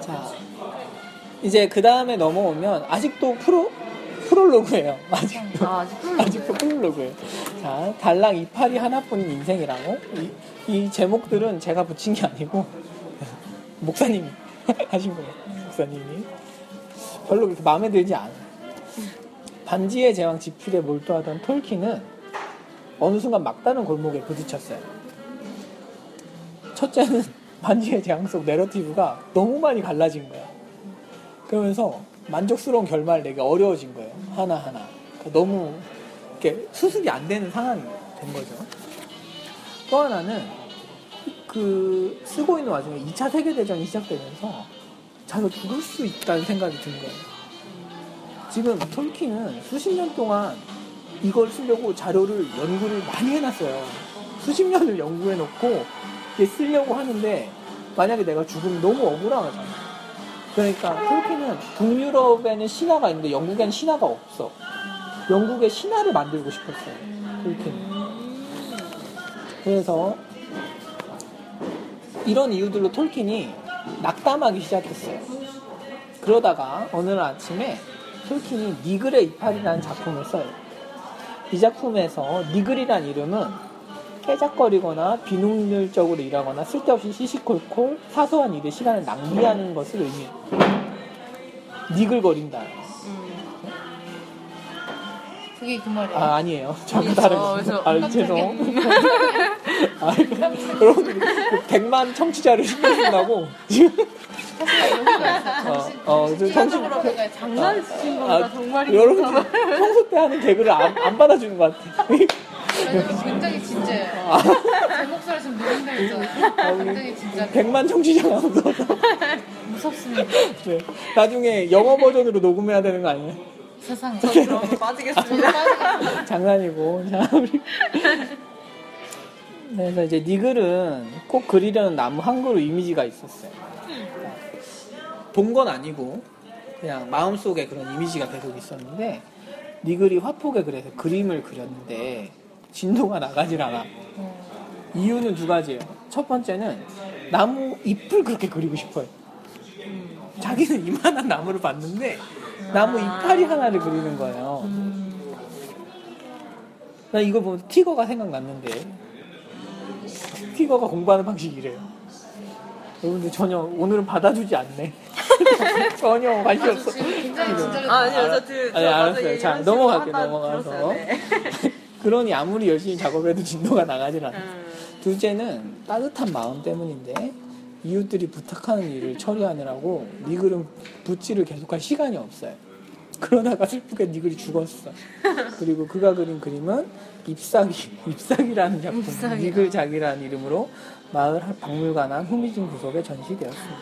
자, 이제 그 다음에 넘어오면 아직도 프로 프롤로그예요. 아직도 아, 아직? 아직 도 프롤로그예요. 자, 달랑 이파리 하나뿐인 인생이라고 이, 이 제목들은 제가 붙인 게 아니고 목사님이 하신 거예요. 목사님이 별로 그렇게 마음에 들지 않아요. 반지의 제왕 지필에 몰두하던 톨킨은 어느 순간 막다른 골목에 부딪혔어요. 첫째는 반지의 제왕 속 내러티브가 너무 많이 갈라진 거야. 그러면서 만족스러운 결말을 내기 어려워진 거예요. 하나하나. 그러니까 너무 이렇게 수습이 안 되는 상황이 된 거죠. 또 하나는 그 쓰고 있는 와중에 2차 세계대전이 시작되면서 자기가 죽을 수 있다는 생각이 든 거예요. 지금 톨킨은 수십 년 동안 이걸 쓰려고 자료를 연구를 많이 해놨어요. 수십 년을 연구해놓고 이게 쓰려고 하는데 만약에 내가 죽으면 너무 억울하잖아. 그러니까 톨킨은 북유럽에는 신화가 있는데 영국에는 신화가 없어. 영국의 신화를 만들고 싶었어요. 톨킨은. 그래서 이런 이유들로 톨킨이 낙담하기 시작했어요. 그러다가 어느 날 아침에 톨킨이 니글의 이파리라는 작품을 써요. 이 작품에서 니글이란 이름은 깨작거리거나 비능률적으로 일하거나 쓸데없이 시시콜콜 사소한 일에 시간을 낭비하는 것을 의미해요. 니글거린다. 그게 그 말이에요. 아 아니에요. 전혀 그래서, 다른 거. 그래서 아 죄송. 아, 여러분들 그 100만 청취자를 신경쓴다고 지금 어, 어, 시간적으로 그러니까 장난치신 건가 아, 정말인가 여러분 평소 때 하는 개그를 안, 안 받아주는 것 같아. 굉장히 진짜예요. 제 목소리 지금 누군가 있잖아요. 굉장히 진짜 100만 청취자가 없어서. 무섭습니다. 네. 나중에 영어 버전으로 녹음해야 되는 거 아니에요? 세상에. 그럼 빠지겠습니다. 장난이고. 자, 우리. 그래서 이제 니 글은 꼭 그리려는 나무 한 그루 이미지가 있었어요. 본 건 아니고 그냥 마음속에 그런 이미지가 계속 있었는데 니 글이 화폭에 그래서 그림을 그렸는데 진도가 나가질 않아. 이유는 두 가지예요. 첫 번째는 나무 잎을 그렇게 그리고 싶어요. 자기는 이만한 나무를 봤는데 나무 이파리 하나를 그리는 거예요. 나 이거 보면 티거가 생각났는데 티거가 공부하는 방식이 이래요. 여러분들 전혀 오늘은 받아주지 않네. 전혀 관심 아, 없어. 아, 아니요, 저 들, 아니, 알았어요. 자, 넘어갈게요, 넘어가서. 네. 그러니 아무리 열심히 작업해도 진도가 나가질 않아. 음. 둘째는 따뜻한 마음 때문인데 이웃들이 부탁하는 일을 처리하느라고 니 글은 붓질을 계속할 시간이 없어요. 그러다가 슬프게 니 글이 죽었어. 그리고 그가 그린 그림은 잎사귀, 잎사귀라는 작품, 잎사귀. 니글작이라는 이름으로 마을 박물관 안 후미진 구석에 전시되었습니다.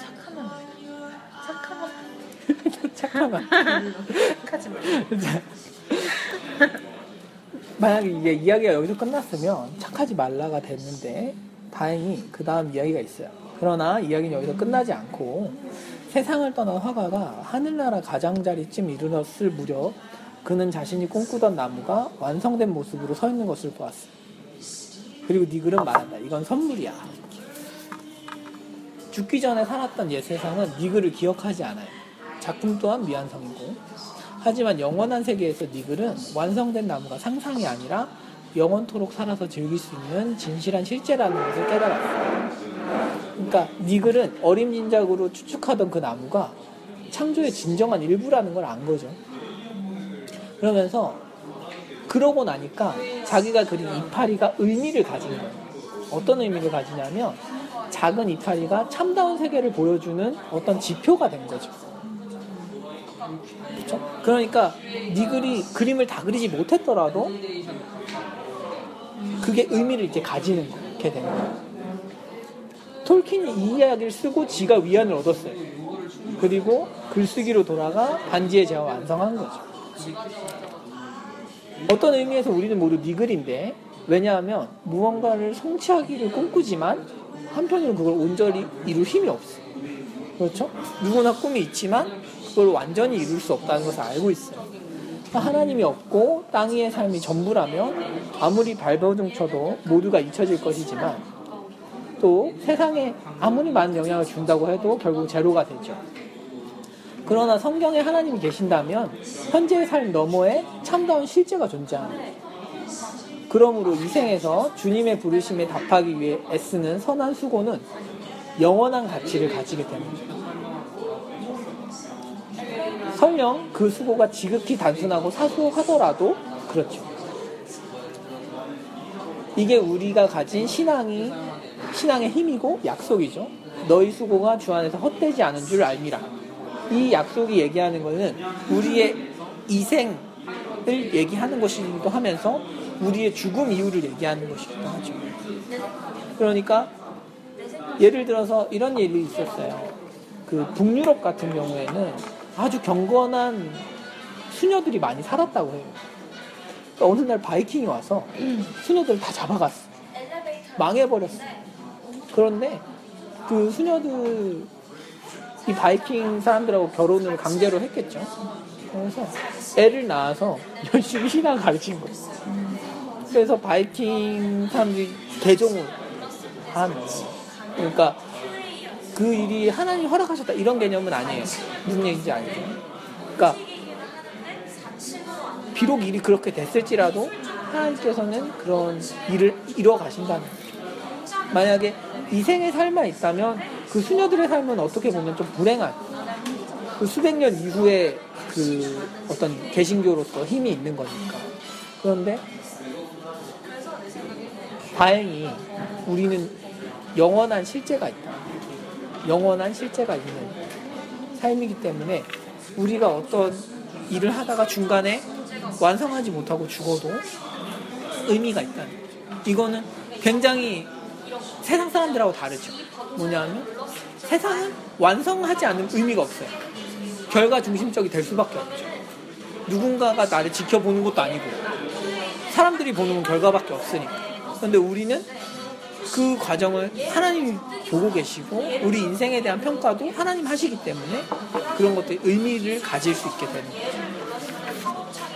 착하면 착하면 착하다. 하지 마. 자, 만약에 이제 이야기가 여기서 끝났으면 착하지 말라가 됐는데 다행히 그 다음 이야기가 있어요. 그러나 이야기는 여기서 끝나지 않고 세상을 떠난 화가가 하늘나라 가장자리쯤 이르렀을 무렵 그는 자신이 꿈꾸던 나무가 완성된 모습으로 서 있는 것을 보았어. 그리고 니글은 말한다. 이건 선물이야. 죽기 전에 살았던 옛 세상은 니글을 기억하지 않아요. 작품 또한 미완성이고 하지만 영원한 세계에서 니글은 완성된 나무가 상상이 아니라 영원토록 살아서 즐길 수 있는 진실한 실제라는 것을 깨달았어요. 그러니까 니글은 어림짐작으로 추측하던 그 나무가 창조의 진정한 일부라는 걸 안 거죠. 그러면서 그러고 나니까 자기가 그린 이파리가 의미를 가진 거예요. 어떤 의미를 가지냐면 작은 이파리가 참다운 세계를 보여주는 어떤 지표가 된 거죠. 그러니까 니글이 그림을 다 그리지 못했더라도 그게 의미를 이제 가지는 게 되는. 톨킨이 이 이야기를 쓰고 지가 위안을 얻었어요. 그리고 글쓰기로 돌아가 반지의 제와 완성한 거죠. 어떤 의미에서 우리는 모두 니글인데 왜냐하면 무언가를 성취하기를 꿈꾸지만 한편으로는 그걸 온전히 이룰 힘이 없어. 그렇죠? 누구나 꿈이 있지만 그걸 완전히 이룰 수 없다는 것을 알고 있어요. 하나님이 없고 땅 위의 삶이 전부라면 아무리 발버둥 쳐도 모두가 잊혀질 것이지만 또 세상에 아무리 많은 영향을 준다고 해도 결국 제로가 되죠. 그러나 성경에 하나님이 계신다면 현재의 삶 너머에 참다운 실제가 존재합니다. 그러므로 이 생에서 주님의 부르심에 답하기 위해 애쓰는 선한 수고는 영원한 가치를 가지게 됩니다. 설령 그 수고가 지극히 단순하고 사소하더라도 그렇죠. 이게 우리가 가진 신앙이 신앙의 힘이고 약속이죠. 너희 수고가 주 안에서 헛되지 않은 줄 알미라. 이 약속이 얘기하는 것은 우리의 이생을 얘기하는 것이기도 하면서 우리의 죽음 이유를 얘기하는 것이기도 하죠. 그러니까 예를 들어서 이런 일이 있었어요. 그 북유럽 같은 경우에는 아주 경건한 수녀들이 많이 살았다고 해요. 그러니까 어느 날 바이킹이 와서 수녀들을 다 잡아갔어. 망해버렸어. 그런데 그 수녀들 이 바이킹 사람들하고 결혼을 강제로 했겠죠. 그래서 애를 낳아서 열심히 신앙 가르친 거예요. 그래서 바이킹 사람들이 개종을 하는 거예요. 그러니까 그 일이 하나님 허락하셨다 이런 개념은 아니에요. 무슨 얘기인지 알죠? 그러니까 비록 일이 그렇게 됐을지라도 하나님께서는 그런 일을 이뤄 가신다는 거죠. 만약에 이생의 삶만 있다면 그 수녀들의 삶은 어떻게 보면 좀 불행한 그 수백 년 이후에 그 어떤 개신교로서 힘이 있는 거니까. 그런데 다행히 우리는 영원한 실제가 있다. 영원한 실제가 있는 삶이기 때문에 우리가 어떤 일을 하다가 중간에 완성하지 못하고 죽어도 의미가 있다는 거죠. 이거는 굉장히 세상 사람들하고 다르죠. 뭐냐면 세상은 완성하지 않는 의미가 없어요. 결과 중심적이 될 수밖에 없죠. 누군가가 나를 지켜보는 것도 아니고 사람들이 보는 건 결과밖에 없으니까. 그런데 우리는 그 과정을 하나님이 보고 계시고 우리 인생에 대한 평가도 하나님 하시기 때문에 그런 것들이 의미를 가질 수 있게 되는 거죠.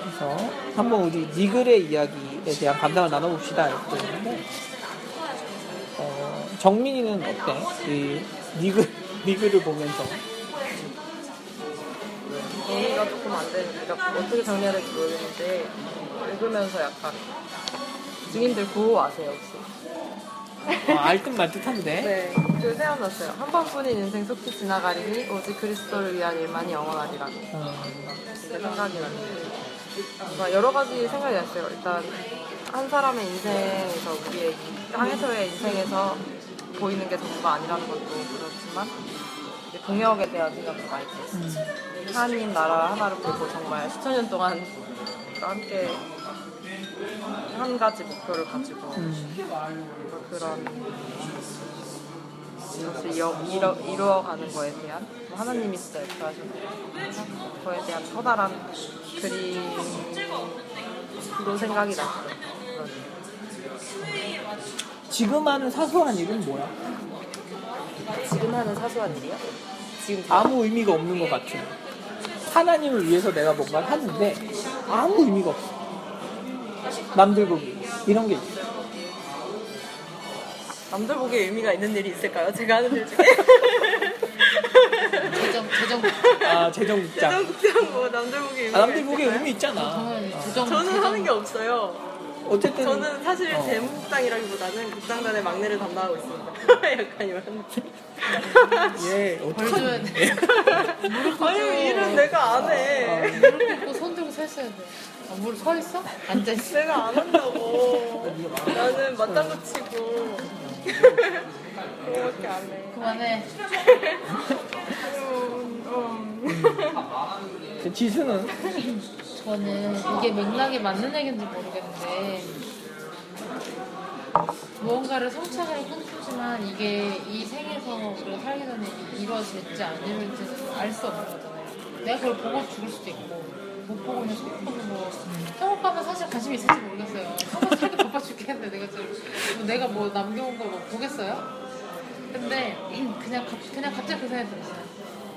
그래서 한번 우리 니글의 이야기에 대한 감상을 나눠봅시다. 이렇게 했는데 어, 정민이는 어때? 이 니글, 니글을 보면서 정리가 조금 안 되니까 어떻게 정리해야 될지 모르겠는데 읽으면서 약간 증인들 구호 아세요 혹시? 어, 알듯 말듯한데 네, 그 생각났어요. 한 번뿐인 인생 속히 지나가리니 오직 그리스도를 위한 일만이 영원하리라. 어, 이게 생각이 났는데 뭔가 여러 가지 생각이 났어요. 일단 한 사람의 인생에서 우리의 이 땅에서의 인생에서 보이는 게 전부가 아니라는 것도 그렇지만 이제 동역에 대한 생각도 많이 들었어요. 음, 하나님 나라 하나를 보고 정말 수천 년 동안 함께 한 가지 목표를 가지고 음, 그런 것을 이어, 이뤄, 이루 어가는 거에 대한 뭐 하나님이 진짜 이렇게 하시는 거에 대한 커다란 그림으로 생각이 났어요. 그런. 지금 하는 사소한 일은 뭐야? 지금 하는 사소한 일이요? 지금 아무 의미가 없는 것 같은 하나님을 위해서 내가 뭔가를 하는데 아무 의미가 없어 남들 보기 이런 게 있어 남들 보기에 의미가 있는 일이 있을까요? 제가 하는 일 중에 재정 재정 아 재정 국장 재정국장 뭐 남들 보기에 의미가 아, 남들 보기에 있을까요? 의미 있잖아 저는 어. 재정 저는 재정- 하는 게 없어요. 어쨌든 저는 사실 어. 재무국장이라기보다는 국장단의 막내를 담당하고 있습니다. 약간 이런. 예 어떡하니 돼. 아니 일은 내가 안 해. 무릎 꿇고 손 들고 서 있어야 돼. 아, 무릎 서 있어? 앉아 있어. 내가 안 한다고. 나는 맞장구 치고. 그거밖에 안 해. 그만해. 음, 음. 지수는 저는 이게 맥락이 맞는 얘기인지 모르겠는데 무언가를 성취하기를 꿈꾸지만 이게 이 생에서 우리가 살기 전에 이루어질지 안 이루어질지 알 수 없는 거잖아요. 내가 그걸 보고 죽을 수도 있고 못 보고는 속보고 성악 가면 사실 관심이 있을지 모르겠어요. 성악 살기 바빠 죽겠는데 내가 지금 뭐 내가 뭐 남겨온 걸뭐 보겠어요? 근데 그냥 갑- 그냥 갑자기 그 생각이 들었어요.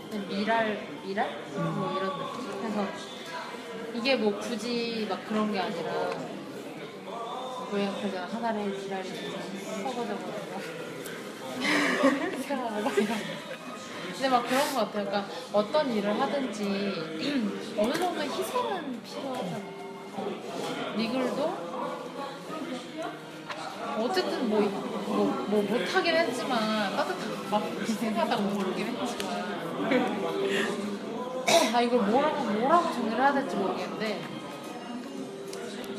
그냥 미랄 미랄 뭐 이런 느낌. 그래서 이게 뭐 굳이 막 그런 게 아니라 왜 그냥 하나의 미랄이 썩어져 버리고 희생하고 막 이런. 근데 막 그런 것 같아요. 그러니까 어떤 일을 하든지 어느 정도 희생은 필요하잖아요. 니글도 어쨌든 뭐, 뭐, 뭐 못하긴 했지만 따뜻한 막 희생하다고 모르긴 했지만 아 이걸 뭐라고 뭐라고 정리를 해야 될지 모르겠는데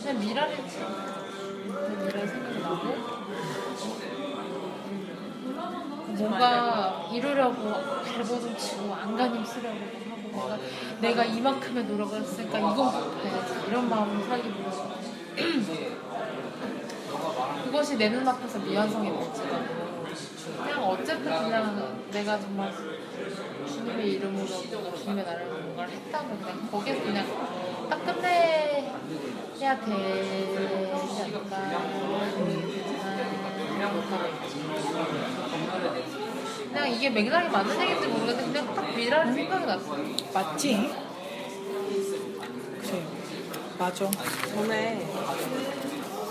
그냥 미라리지 미라 생각이 나고 뭔가 이루려고 발버둥 치고 안간힘 쓰려고 하고 내가, 내가 이만큼의 노력을 했으니까 이건 못해야지 이런 마음으로 살기보다 그것이 내 눈앞에서 미완성이 될지라도 그냥 어쨌든 그냥 내가 정말 주님의 이름으로 뭔가 주님의 나라로 뭔가를 했다고 그냥 거기서 그냥 딱 끝내야 되지 않을까 그냥 못하고 있지 그냥 이게 맥락이 맞는 얘기인지 모르겠는데 그냥 딱 미라를 생각이 났어요 맞지? 그래. 맞아. 전에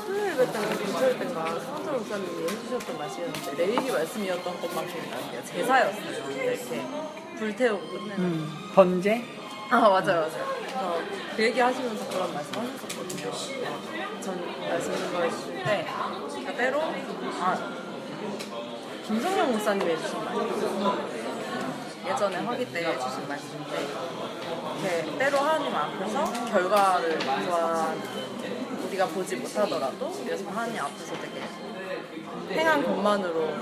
수요일 뵀던가 금요일 땐가 성철 목사님이 해주셨던 말씀이었는데 레위기 말씀이었던 것만 기억나요. 제사였어요. 근데 이렇게 불태우고 끝내는. 음, 번제? 아 맞아요 맞아요. 그래서 그 얘기 하시면서 그런 말씀 하셨었거든요. 전 말씀 들어주실 때 그러니까 때로 아 김성령 목사님이 해주신 말씀 예전에 화기 때 해주신 말씀인데 이렇게 때로 하나님 앞에서 결과를 구한 우리가 보지 못하더라도 그래서 하나님 앞에서 되게 행한 것만으로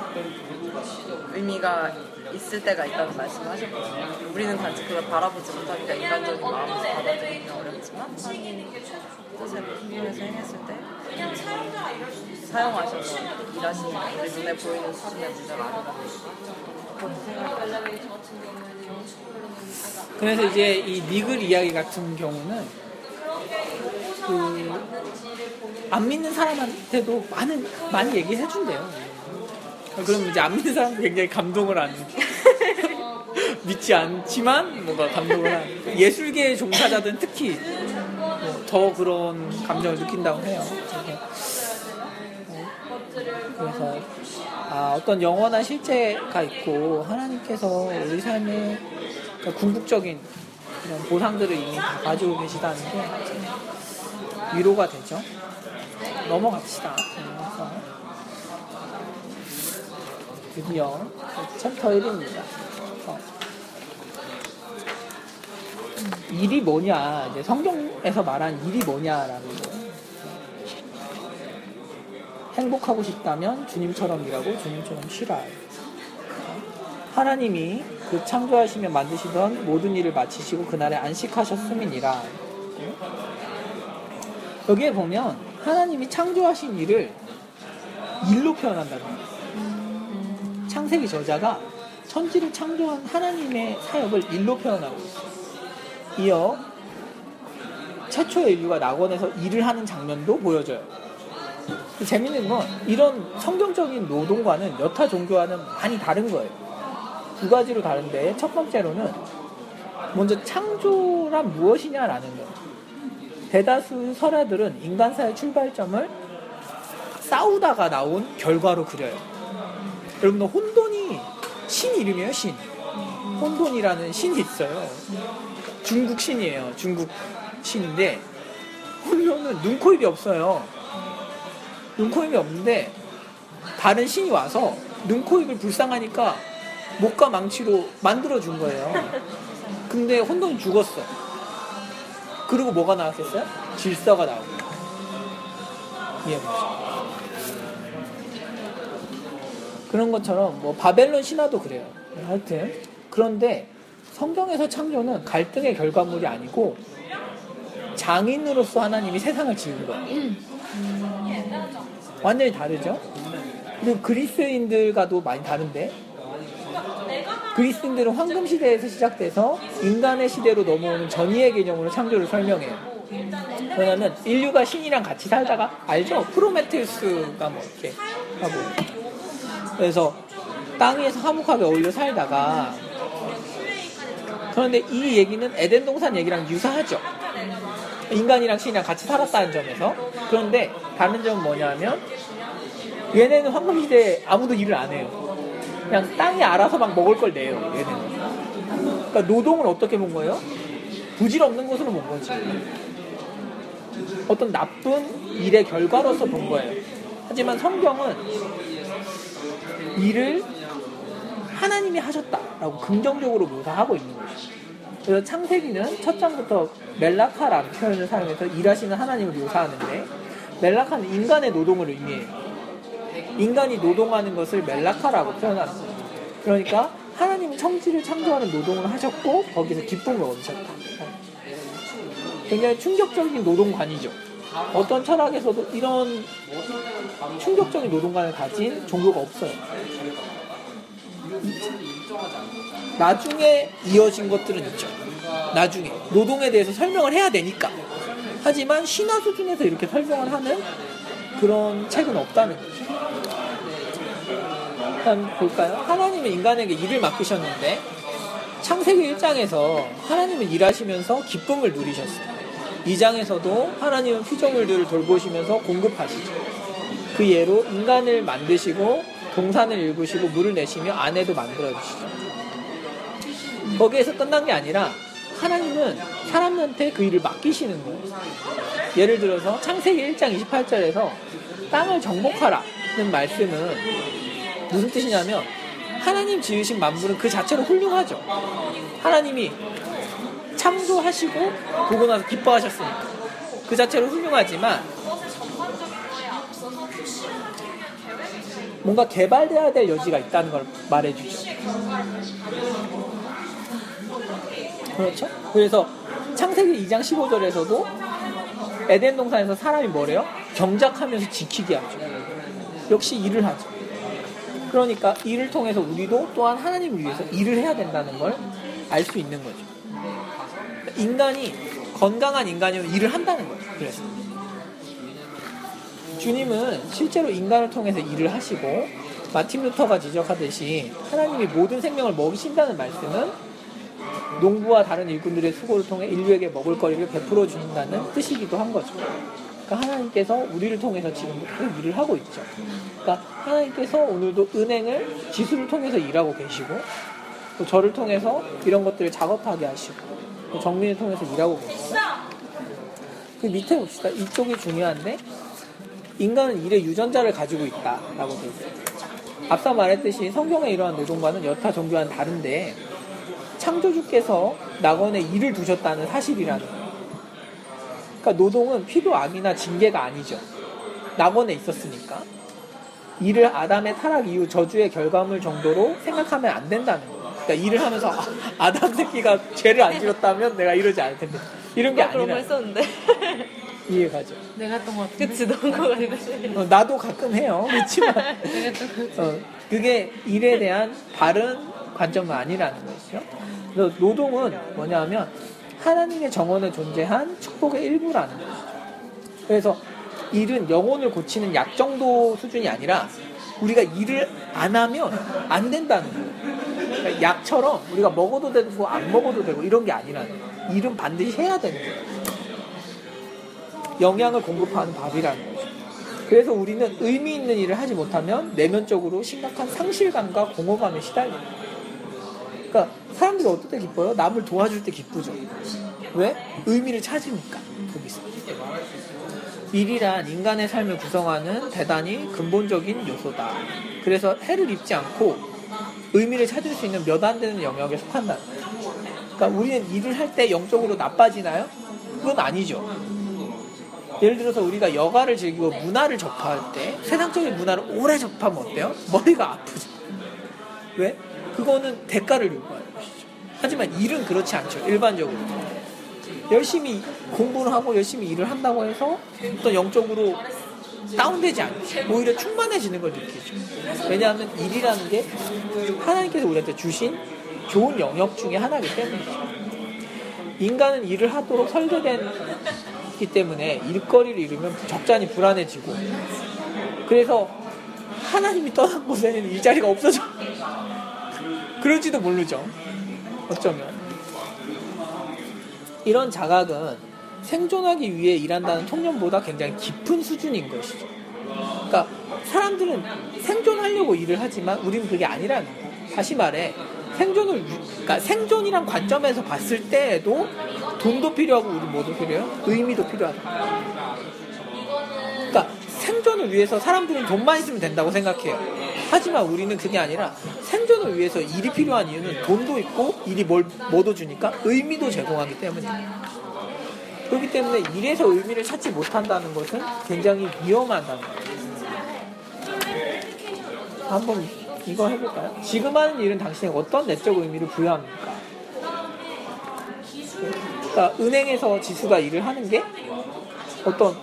의미가 있을 때가 있다는 말씀을 하셨거든요. 우리는 단지 그걸 바라보지 못하니까 인간적인 마음에서 받아들이기 어렵지만 뜻을 순종해서 행했을 때 사용하셔서 일하시는 우리 눈에 보이는 수준의 문제가 생각해요. 그래서 이제 이 니글 이야기 같은 경우는 그 안 믿는 사람한테도 많은 많이 얘기해 준대요. 그럼 이제 안 믿는 사람도 굉장히 감동을 하는 믿지 않지만 뭔가 감동을 하는 예술계 종사자들은 특히 뭐 더 그런 감정을 느낀다고 해요. 그래서, 어, 그래서 아, 어떤 영원한 실체가 있고 하나님께서 우리 삶에 그러니까 궁극적인 그런 보상들을 이미 다 가지고 계시다는 게참 위로가 되죠. 넘어갑시다. 그래서 드디어 챕터 1입니다. 일이 뭐냐, 이제 성경에서 말한 일이 뭐냐라는 거. 행복하고 싶다면 주님처럼 일하고 주님처럼 쉬라. 하나님이 그 창조하시며 만드시던 모든 일을 마치시고 그날에 안식하셨음이니라. 여기에 보면 하나님이 창조하신 일을 일로 표현한다는 거예요. 창세기 저자가 천지를 창조한 하나님의 사역을 일로 표현하고 있어요. 이어 최초의 인류가 낙원에서 일을 하는 장면도 보여줘요. 재밌는 건 이런 성경적인 노동과는 여타 종교와는 많이 다른 거예요. 두 가지로 다른데 첫 번째로는 먼저 창조란 무엇이냐라는 거예요. 대다수 설화들은 인간사의 출발점을 싸우다가 나온 결과로 그려요. 여러분들 혼돈이 신 이름이에요, 신. 혼돈이라는 신이 있어요. 중국 신이에요. 중국 신인데 혼돈은 눈, 코, 입이 없어요. 눈, 코, 입이 없는데 다른 신이 와서 눈, 코, 입을 불쌍하니까 목과 망치로 만들어 준 거예요. 근데 혼돈이 죽었어. 그리고 뭐가 나왔겠어요? 질서가 나오고. 이해해보시죠. 그런 것처럼 뭐 바벨론 신화도 그래요. 하여튼 그런데 성경에서 창조는 갈등의 결과물이 아니고 장인으로서 하나님이 세상을 지은 거예요. 완전히 다르죠? 그리고 그리스인들과도 많이 다른데 그리스인들은 황금 시대에서 시작돼서 인간의 시대로 넘어오는 전이의 개념으로 창조를 설명해요. 왜냐면 인류가 신이랑 같이 살다가 알죠? 프로메테우스가 뭐 이렇게 하고 그래서 땅에서 화목하게 어울려 살다가 그런데 이 얘기는 에덴 동산 얘기랑 유사하죠. 인간이랑 신이랑 같이 살았다는 점에서 그런데 다른 점은 뭐냐면 얘네는 황금 시대에 아무도 일을 안 해요. 그냥 땅이 알아서 막 먹을 걸 내요. 얘는. 그러니까 노동을 어떻게 본 거예요? 부질없는 것으로 본 거지. 어떤 나쁜 일의 결과로서 본 거예요. 하지만 성경은 일을 하나님이 하셨다라고 긍정적으로 묘사하고 있는 거예요. 그래서 창세기는 첫 장부터 멜라카라는 표현을 사용해서 일하시는 하나님을 묘사하는데 멜라카는 인간의 노동을 의미해요. 인간이 노동하는 것을 멜라카라고 거예요. 그러니까 하나님은 청지를 창조하는 노동을 하셨고 거기서 기쁨을 얻으셨다. 굉장히 충격적인 노동관이죠. 어떤 철학에서도 이런 충격적인 노동관을 가진 종교가 없어요. 나중에 이어진 것들은 있죠. 나중에 노동에 대해서 설명을 해야 되니까. 하지만 신화 수준에서 이렇게 설명을 하는 그런 책은 없다는 거죠. 일단 볼까요? 하나님은 인간에게 일을 맡기셨는데 창세기 1장에서 하나님은 일하시면서 기쁨을 누리셨어요. 2장에서도 하나님은 피조물들을 돌보시면서 공급하시죠. 그 예로 인간을 만드시고 동산을 일구시고 물을 내시며 아내도 만들어주시죠. 거기에서 끝난 게 아니라 하나님은 사람한테 그 일을 맡기시는 거예요. 예를 들어서 창세기 1장 28절에서 땅을 정복하라는 말씀은 무슨 뜻이냐면 하나님 지으신 만물은 그 자체로 훌륭하죠. 하나님이 창조하시고 보고 나서 기뻐하셨으니까 그 자체로 훌륭하지만 뭔가 개발돼야 될 여지가 있다는 걸 말해주죠. 그렇죠? 그래서 창세기 2장 15절에서도 에덴 동산에서 사람이 뭐래요? 경작하면서 지키게 하죠. 역시 일을 하죠. 그러니까 일을 통해서 우리도 또한 하나님을 위해서 일을 해야 된다는 걸 알 수 있는 거죠. 인간이 건강한 인간이면 일을 한다는 거예요. 그래서 주님은 실제로 인간을 통해서 일을 하시고 마틴 루터가 지적하듯이 하나님이 모든 생명을 먹이신다는 말씀은 농부와 다른 일꾼들의 수고를 통해 인류에게 먹을 거리를 베풀어 준다는 뜻이기도 한 거죠. 그러니까 하나님께서 우리를 통해서 지금부터 일을 하고 있죠. 그러니까 하나님께서 오늘도 은행을 지수를 통해서 일하고 계시고 또 저를 통해서 이런 것들을 작업하게 하시고 또 정민을 통해서 일하고 계시고 그 밑에 봅시다. 이쪽이 중요한데 인간은 일의 유전자를 가지고 있다라고 되어 있어요. 앞서 말했듯이 성경에 이러한 노동과는 여타 종교와는 다른데 창조주께서 낙원에 일을 두셨다는 사실이라는 거예요. 그러니까 노동은 필요 악이나 징계가 아니죠. 낙원에 있었으니까. 일을 아담의 타락 이후 저주의 결과물 정도로 생각하면 안 된다는 거예요. 그러니까 일을 하면서 아, 아담 새끼가 죄를 안 지었다면 내가 이러지 않을 텐데 이런 게 그런 거 아니라 했었는데. 이해가죠. 내가 했던 것 같은데. 그치, 너무 거 같은데. 어, 나도 가끔 해요. 그렇지만. 어, 그게 일에 대한 바른 관점은 아니라는 것이죠. 그래서 노동은 뭐냐면 하나님의 정원에 존재한 축복의 일부라는 것이죠. 그래서 일은 영혼을 고치는 약 정도 수준이 아니라 우리가 일을 안 하면 안 된다는 거예요. 그러니까 약처럼 우리가 먹어도 되고 안 먹어도 되고 이런 게 거예요. 일은 반드시 해야 되는 거예요. 영양을 공급하는 밥이라는 거죠. 그래서 우리는 의미 있는 일을 하지 못하면 내면적으로 심각한 상실감과 공허감에 시달려요. 그러니까 사람들이 어떨 때 기뻐요? 남을 도와줄 때 기쁘죠. 왜? 의미를 찾으니까. 거기서. 일이란 인간의 삶을 구성하는 대단히 근본적인 요소다. 그래서 해를 입지 않고 의미를 찾을 수 있는 몇 안 되는 영역에 속한다. 그러니까 우리는 일을 할 때 영적으로 나빠지나요? 그건 아니죠. 예를 들어서 우리가 여가를 즐기고 문화를 접할 때 세상적인 문화를 오래 접하면 어때요? 머리가 아프죠. 왜? 그거는 대가를 요구하는 것이죠. 하지만 일은 그렇지 않죠. 일반적으로. 열심히 공부를 하고 열심히 일을 한다고 해서 어떤 영적으로 다운되지 않죠. 오히려 충만해지는 걸 느끼죠. 왜냐하면 일이라는 게 하나님께서 우리한테 주신 좋은 영역 중에 하나이기 때문이죠. 인간은 일을 하도록 설계된기 때문에 일거리를 잃으면 적잖이 불안해지고 그래서 하나님이 떠난 곳에는 일자리가 없어져. 그럴지도 모르죠. 어쩌면. 이런 자각은 생존하기 위해 일한다는 통념보다 굉장히 깊은 수준인 것이죠. 그러니까 사람들은 생존하려고 일을 하지만 우리는 그게 아니라는 거야. 다시 말해 생존을 유- 그러니까 생존이란 관점에서 봤을 때에도 돈도 필요하고 우리 뭐도 필요해요? 의미도 필요하다. 그러니까 생존을 위해서 사람들은 돈만 있으면 된다고 생각해요. 하지만 우리는 그게 아니라 생존을 위해서 일이 필요한 이유는 돈도 있고 일이 뭘 뭐도 주니까 의미도 제공하기 때문이에요. 그렇기 때문에 일에서 의미를 찾지 못한다는 것은 굉장히 위험하다는 거예요. 한번 이거 해볼까요? 지금 하는 일은 당신에게 어떤 내적 의미를 부여합니까? 그러니까 은행에서 지수가 일을 하는 게 어떤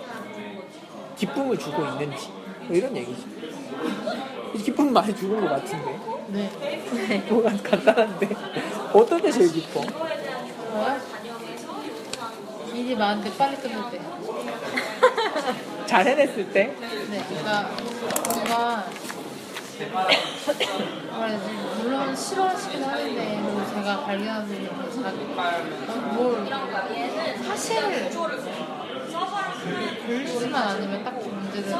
기쁨을 주고 있는지 뭐 이런 얘기죠. 이 기쁨 많이 주는 것 같은데 네. 뭐가 간단한데 어떤 게 제일 기뻐? 일이 많은데 빨리 끝낼 때. 잘 해냈을 때 네, 그러니까 뭔가? 물론 싫어하시긴 하는데 그리고 제가 발견한 제가 뭘 사실을 걸리지만 않으면 딱히 문제는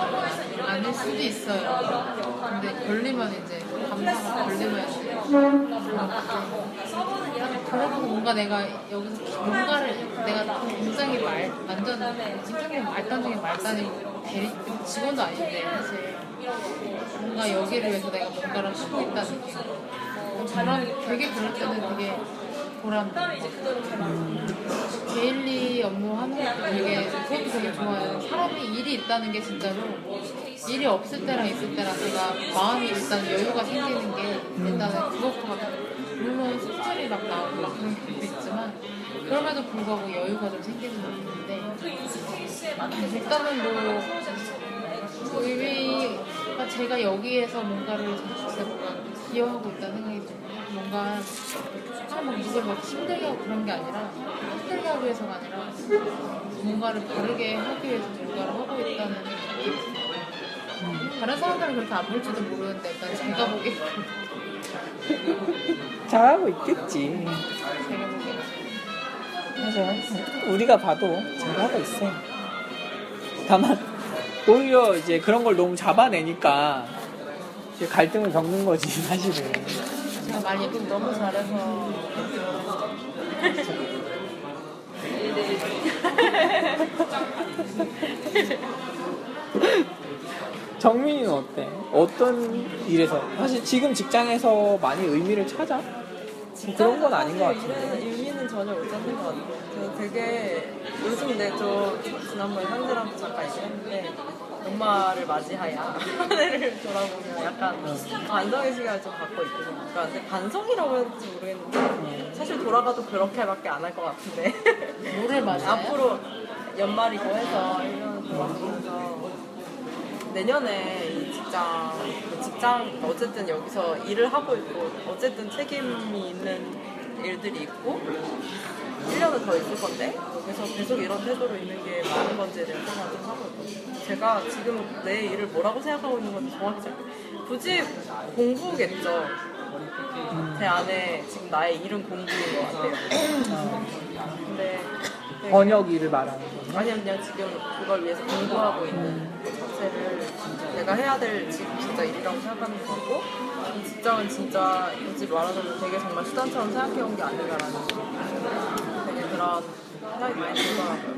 아닐 수도 있어요. 근데 걸리면 이제 감사가 걸리면 이제 그러고 뭔가 내가 여기서 뭔가를 내가 굉장히 말 완전 굉장히 말단 중에 말단이 대리 직원도 아닌데 사실 뭔가 여기를 위해서 내가 뭔가를 하고 있다는 느낌. 저는 되게 그럴 때는 되게 보람. daily 업무 하는 것도 되게 그것도 되게 좋아요. 사람이 일이 있다는 게 진짜로 일이 없을 때랑 있을 때랑 제가 마음이 일단 여유가 생기는 게 일단은 그것부터 물론 스트레스 막 나오고 막 그런 것도 있지만 그럼에도 불구하고 여유가 좀 생기는 것 같은데 일단은 뭐 의미가 제가 여기에서 뭔가를 진짜 기여하고 있다는 생각이 들어요. 뭔가 한번 누굴 막 힘들게 하고 그런 게 아니라 힘들게 하기 위해서가 아니라 뭔가를 바르게 하기 위해서 뭔가를 하고 있다는 느낌. 다른 사람들은 그렇게 안 볼지도 모르는데 일단 제가 보기에 잘하고 있겠지. 제가 보기에 맞아. 우리가 봐도 잘하고 있어요. 다만 오히려 이제 그런 걸 너무 잡아내니까 갈등을 겪는 거지 사실은. 제가 많이 좀 너무 잘해서 정민이는 어때? 어떤 일에서 사실 지금 직장에서 많이 의미를 찾아? 그런 건 아닌 것 같은데. 의미는 전혀 못 찾는 것 같아요. 저 되게 요즘 근데 저 지난번에 현재랑도 잠깐 얘기했는데 연말을 맞이하여 한 해를 돌아보면 약간 반성의 시간을 좀 갖고 있거든요. 그러니까 반성이라고 해야 될지 모르겠는데 사실 돌아가도 그렇게밖에 안 할 것 같은데 뭐를 맞아요? 앞으로 연말이고 해서 1년 돌아보면서 내년에 이 직장, 그 직장, 어쨌든 여기서 일을 하고 있고, 어쨌든 책임이 있는 일들이 있고, 1년은 더 있을 건데, 그래서 계속 이런 태도로 있는 게 맞는 건지에 대한 생각을 좀 하고 있거든요. 제가 지금 내 일을 뭐라고 생각하고 있는 건지 정확히 잘, 굳이 공부겠죠. 제 안에 지금 나의 일은 공부인 것 같아요. 근데 되게 번역 일을 말하는 거. 아니면 그냥 지금 그걸 위해서 공부하고 있는 것 자체를 내가 해야 될 지금 진짜 일이라고 생각하는 거고 이 직장은 진짜 굳이 말하자면 되게 정말 수단처럼 생각해온 게 아닌가라는 되게 그런 생각이 많이 들더라고요.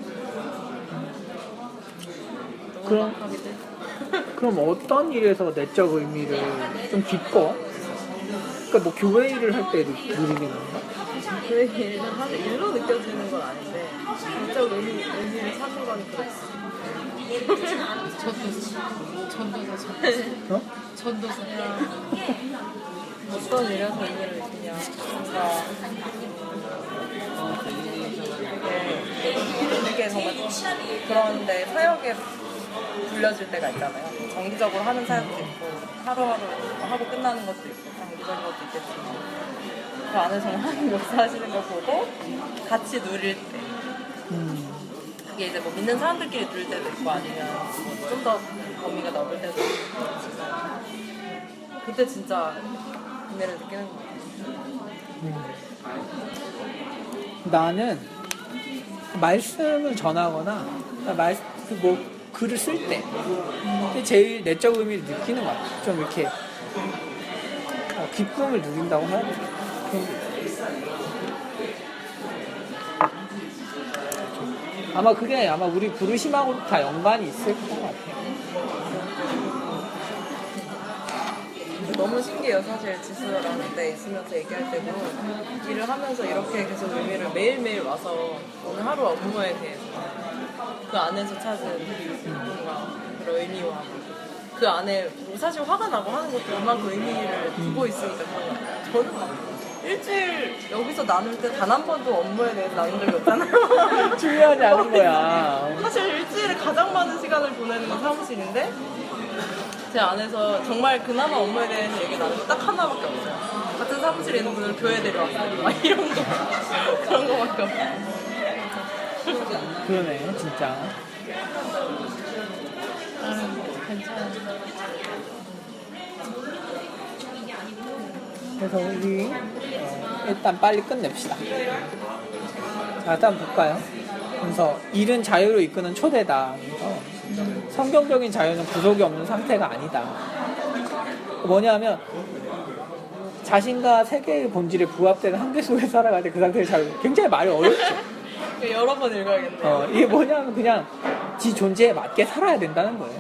그럼- 그럼 어떤 일에서 내적 의미를 좀 기뻐? 그러니까 뭐 교회 일을 할때 누리는 건가? 그 일은 사실 일로 느껴지는 건 아닌데 진짜 의미, 의미를 찾는 건 그렇지. 전도사 전도사 어? 전도사 어떤 일에서 의미를 느끼냐. 뭔가 이게, 이게 정말 그런데 사역에 불려질 때가 있잖아요. 정기적으로 하는 사역도 있고 하루하루 하고 끝나는 것도 있고 장기적인 것도 있겠지만 그 안에 정말 하나님 역사하시는 거 보고 같이 누릴 때 음. 그게 이제 뭐 믿는 사람들끼리 누릴 때도 있고 아니면 좀 더 범위가 넓을 때도 있고 그때 진짜 은혜를 느끼는 거 같아요. 나는 말씀을 전하거나 말, 그 뭐, 글을 쓸 때 제일 내적 의미를 느끼는 것 같아요. 좀 이렇게 어, 기쁨을 누린다고 해야 되나? 아마 그게 아마 우리 부르심하고 다 연관이 있을 것 같아요. 지수랑 때 있으면서 얘기할 때도 일을 하면서 이렇게 계속 의미를 매일매일 와서 오늘 하루 업무에 대해서 그 안에서 찾은 뭔가 그런 의미와 그 안에 뭐 사실 화가 나고 하는 것도 그만큼 의미를 두고 있으니까 그런 것 같아요. 저는 막 일주일 여기서 나눌 때 단 한 번도 업무에 대해서 나눈 적이 없잖아요. 중요하지 않은 거야. 사실 일주일에 가장 많은 시간을 보내는 건 사무실인데 제 안에서 정말 그나마 업무에 대해서 얘기 나눈 딱 하나밖에 없어요. 같은 사무실에 있는 분을 교회 데려왔어요. 막 이런 거 그런 거밖에 없어요. 그러네, 진짜. 아, 괜찮아. 그래서 우리 어, 일단 빨리 끝냅시다. 자, 일단 볼까요? 그래서 일은 자유로 이끄는 초대다. 그래서 성경적인 자유는 구속이 없는 상태가 아니다. 뭐냐면 자신과 세계의 본질에 부합되는 한계 속에 살아갈 때 그 상태의 자유. 굉장히 말이 어렵죠. 여러 번 읽어야겠네요. 어, 이게 뭐냐면 그냥 지 존재에 맞게 살아야 된다는 거예요.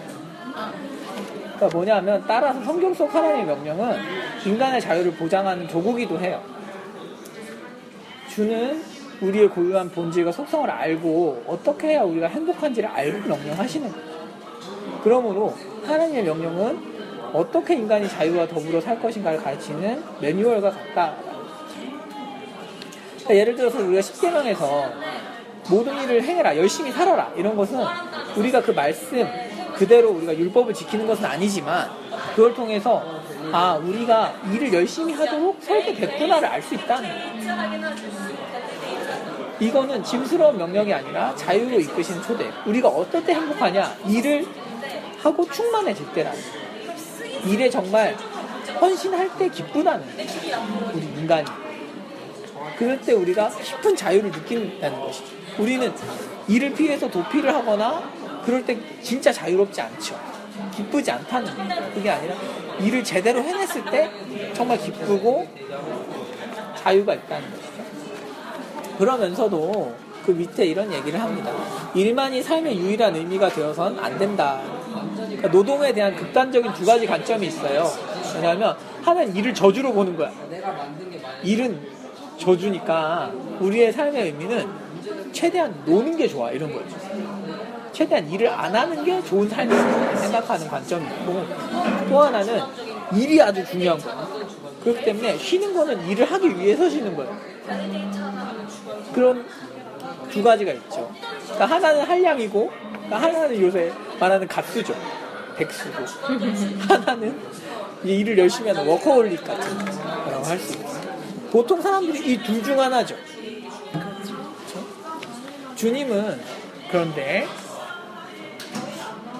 그러니까 뭐냐면 따라서 성경 속 하나님의 명령은 인간의 자유를 보장하는 도구기도 해요. 주는 우리의 고유한 본질과 속성을 알고 어떻게 해야 우리가 행복한지를 알고 명령하시는 거예요. 그러므로 하나님의 명령은 어떻게 인간이 자유와 더불어 살 것인가를 가르치는 매뉴얼과 같다. 그러니까 예를 들어서 우리가 10계명에서 모든 일을 행해라, 열심히 살아라 이런 것은 우리가 그 말씀 그대로 우리가 율법을 지키는 것은 아니지만 그걸 통해서 아 우리가 일을 열심히 하도록 설계됐구나를 알 수 있다는 거예요. 이거는 짐스러운 명령이 아니라 자유로 이끄시는 초대. 우리가 어떨 때 행복하냐? 일을 하고 충만해질 때라는. 일에 정말 헌신할 때 기쁘다는. 우리 인간이. 그럴 때 우리가 깊은 자유를 느낀다는 것이죠. 우리는 일을 피해서 도피를 하거나 그럴 때 진짜 자유롭지 않죠. 기쁘지 않다는. 그게 아니라 일을 제대로 해냈을 때 정말 기쁘고 자유가 있다는 것이죠. 그러면서도 그 밑에 이런 얘기를 합니다. 일만이 삶의 유일한 의미가 되어선 안 된다. 그러니까 노동에 대한 극단적인 두 가지 관점이 있어요. 왜냐하면 하나는 일을 저주로 보는 거야. 일은 저주니까 우리의 삶의 의미는 최대한 노는 게 좋아 이런 거죠. 최대한 일을 안 하는 게 좋은 삶이라고 생각하는 관점이 있고 또 하나는 일이 아주 중요한 거야. 그렇기 때문에 쉬는 거는 일을 하기 위해서 쉬는 거예요. 그런 두 가지가 있죠. 그러니까 하나는 한량이고 그러니까 하나는 요새 말하는 갓수죠. 백수고 하나는 일을 열심히 하는 워커홀릭 같은 거라고 할 수 있어요. 보통 사람들이 이 둘 중 하나죠. 그렇죠? 주님은 그런데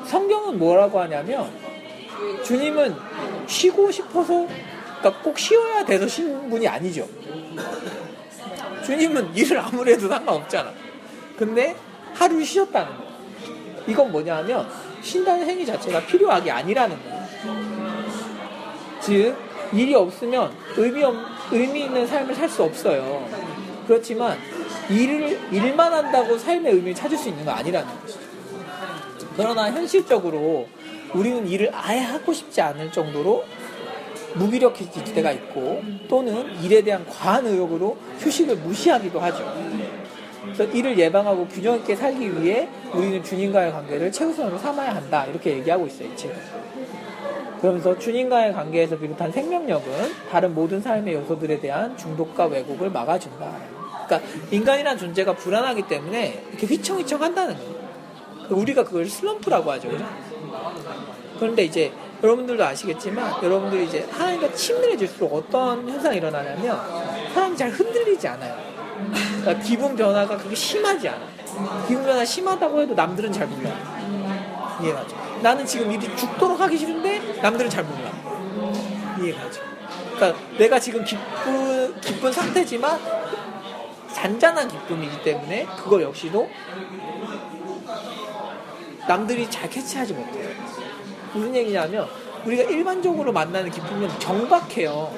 성경은 뭐라고 하냐면 주님은 쉬고 싶어서 그러니까 꼭 쉬어야 돼서 쉬는 분이 아니죠. 주님은 일을 아무리 해도 상관없잖아. 근데 하루 쉬었다는 거야. 이건 뭐냐 하면 쉰다는 행위 자체가 필요하게 아니라는 거야. 즉 일이 없으면 의미, 없, 의미 있는 삶을 살 수 없어요. 그렇지만 일을 일만 한다고 삶의 의미를 찾을 수 있는 건 아니라는 것이죠. 그러나 현실적으로 우리는 일을 아예 하고 싶지 않을 정도로 무기력해질 때가 있고 또는 일에 대한 과한 의욕으로 휴식을 무시하기도 하죠. 그래서 이를 예방하고 균형 있게 살기 위해 우리는 주님과의 관계를 최우선으로 삼아야 한다. 이렇게 얘기하고 있어요, 이 책은. 그러면서 주님과의 관계에서 비롯한 생명력은 다른 모든 삶의 요소들에 대한 중독과 왜곡을 막아준다. 그러니까 인간이란 존재가 불안하기 때문에 이렇게 휘청휘청 한다는 거예요. 우리가 그걸 슬럼프라고 하죠. 그죠? 그런데 이제 여러분들도 아시겠지만 여러분들이 이제 하나님과 친밀해질수록 어떤 현상이 일어나냐면 사람이 잘 흔들리지 않아요. 그러니까 기분 변화가 그렇게 심하지 않아. 기분 변화 심하다고 해도 남들은 잘 몰라. 이해가죠. 나는 지금 일이 죽도록 하기 싫은데 남들은 잘 몰라. 이해가죠. 그러니까 내가 지금 기쁜 기쁜 상태지만 잔잔한 기쁨이기 때문에 그걸 역시도 남들이 잘 캐치하지 못해요. 무슨 얘기냐면 우리가 일반적으로 만나는 기쁨은 경박해요.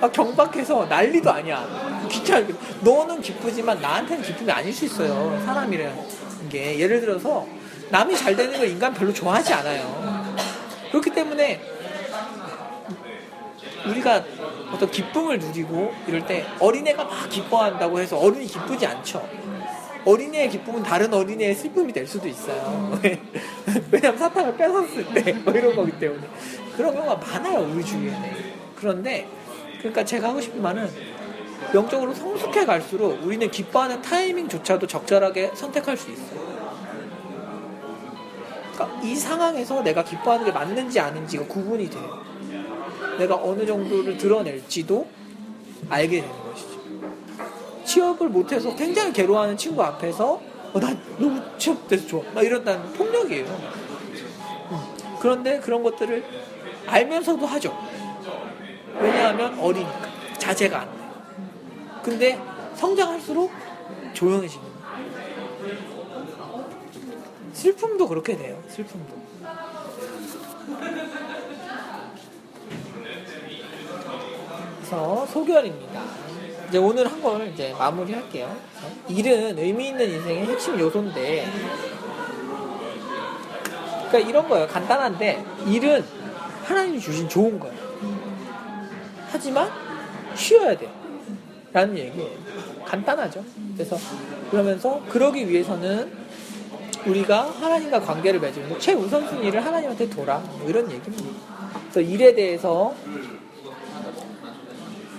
막 경박해서 난리도 아니야. 귀찮게 너는 기쁘지만 나한테는 기쁨이 아닐 수 있어요. 사람이라는 게 예를 들어서 남이 잘 되는 걸 인간 별로 좋아하지 않아요. 그렇기 때문에 우리가 어떤 기쁨을 누리고 이럴 때 어린애가 막 기뻐한다고 해서 어른이 기쁘지 않죠. 어린애의 기쁨은 다른 어린애의 슬픔이 될 수도 있어요. 왜냐면 사탕을 뺏었을 때, 뭐 이런 거기 때문에. 그런 경우가 많아요, 우리 주위에는. 그런데, 그러니까 제가 하고 싶은 말은, 영적으로 성숙해 갈수록 우리는 기뻐하는 타이밍조차도 적절하게 선택할 수 있어요. 그러니까 이 상황에서 내가 기뻐하는 게 맞는지 아닌지가 구분이 돼요. 내가 어느 정도를 드러낼지도 알게 것이죠. 취업을 못해서 굉장히 괴로워하는 친구 앞에서 어, 나 너무 취업돼서 좋아 막 이런다는 폭력이에요. 음. 그런데 그런 것들을 알면서도 하죠. 왜냐하면 어리니까 자제가 안 돼요. 근데 성장할수록 거예요. 슬픔도 그렇게 돼요. 슬픔도. 그래서 소결입니다. 이제 오늘 한 걸 이제 마무리할게요. 일은 의미 있는 인생의 핵심 요소인데, 그러니까 이런 거예요. 간단한데 일은 하나님이 주신 좋은 거예요. 하지만 쉬어야 돼요. 라는 얘기예요. 간단하죠. 그래서 그러면서 그러기 위해서는 우리가 하나님과 관계를 맺으면서 최우선순위를 하나님한테 둬라. 뭐 이런 얘기입니다. 그래서 일에 대해서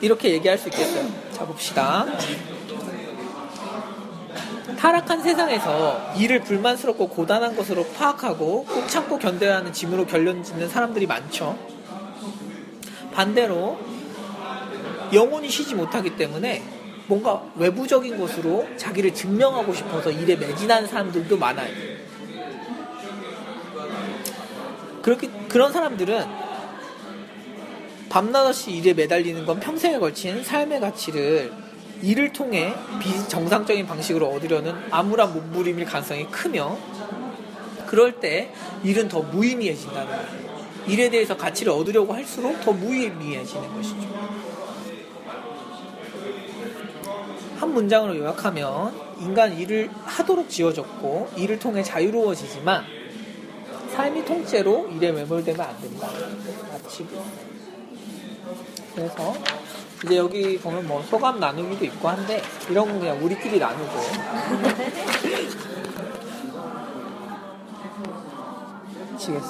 이렇게 얘기할 수 있겠어요. 자, 봅시다. 타락한 세상에서 일을 불만스럽고 고단한 것으로 파악하고 꼭 참고 견뎌야 하는 짐으로 결론 짓는 사람들이 많죠. 반대로 영혼이 쉬지 못하기 때문에 뭔가 외부적인 것으로 자기를 증명하고 싶어서 일에 매진하는 사람들도 많아요. 그렇게 그런 사람들은 밤낮없이 일에 매달리는 건 평생에 걸친 삶의 가치를 일을 통해 비정상적인 방식으로 얻으려는 암울한 몸부림일 가능성이 크며 그럴 때 일은 더 무의미해진다는 거예요. 일에 대해서 가치를 얻으려고 할수록 더 무의미해지는 것이죠. 한 문장으로 요약하면 인간 일을 하도록 지어졌고 일을 통해 자유로워지지만 삶이 통째로 일에 매몰되면 안 된다. 마치고. 그래서 이제 여기 보면 뭐 소감 나누기도 있고 한데 이런 건 그냥 우리끼리 나누고 치겠습니다.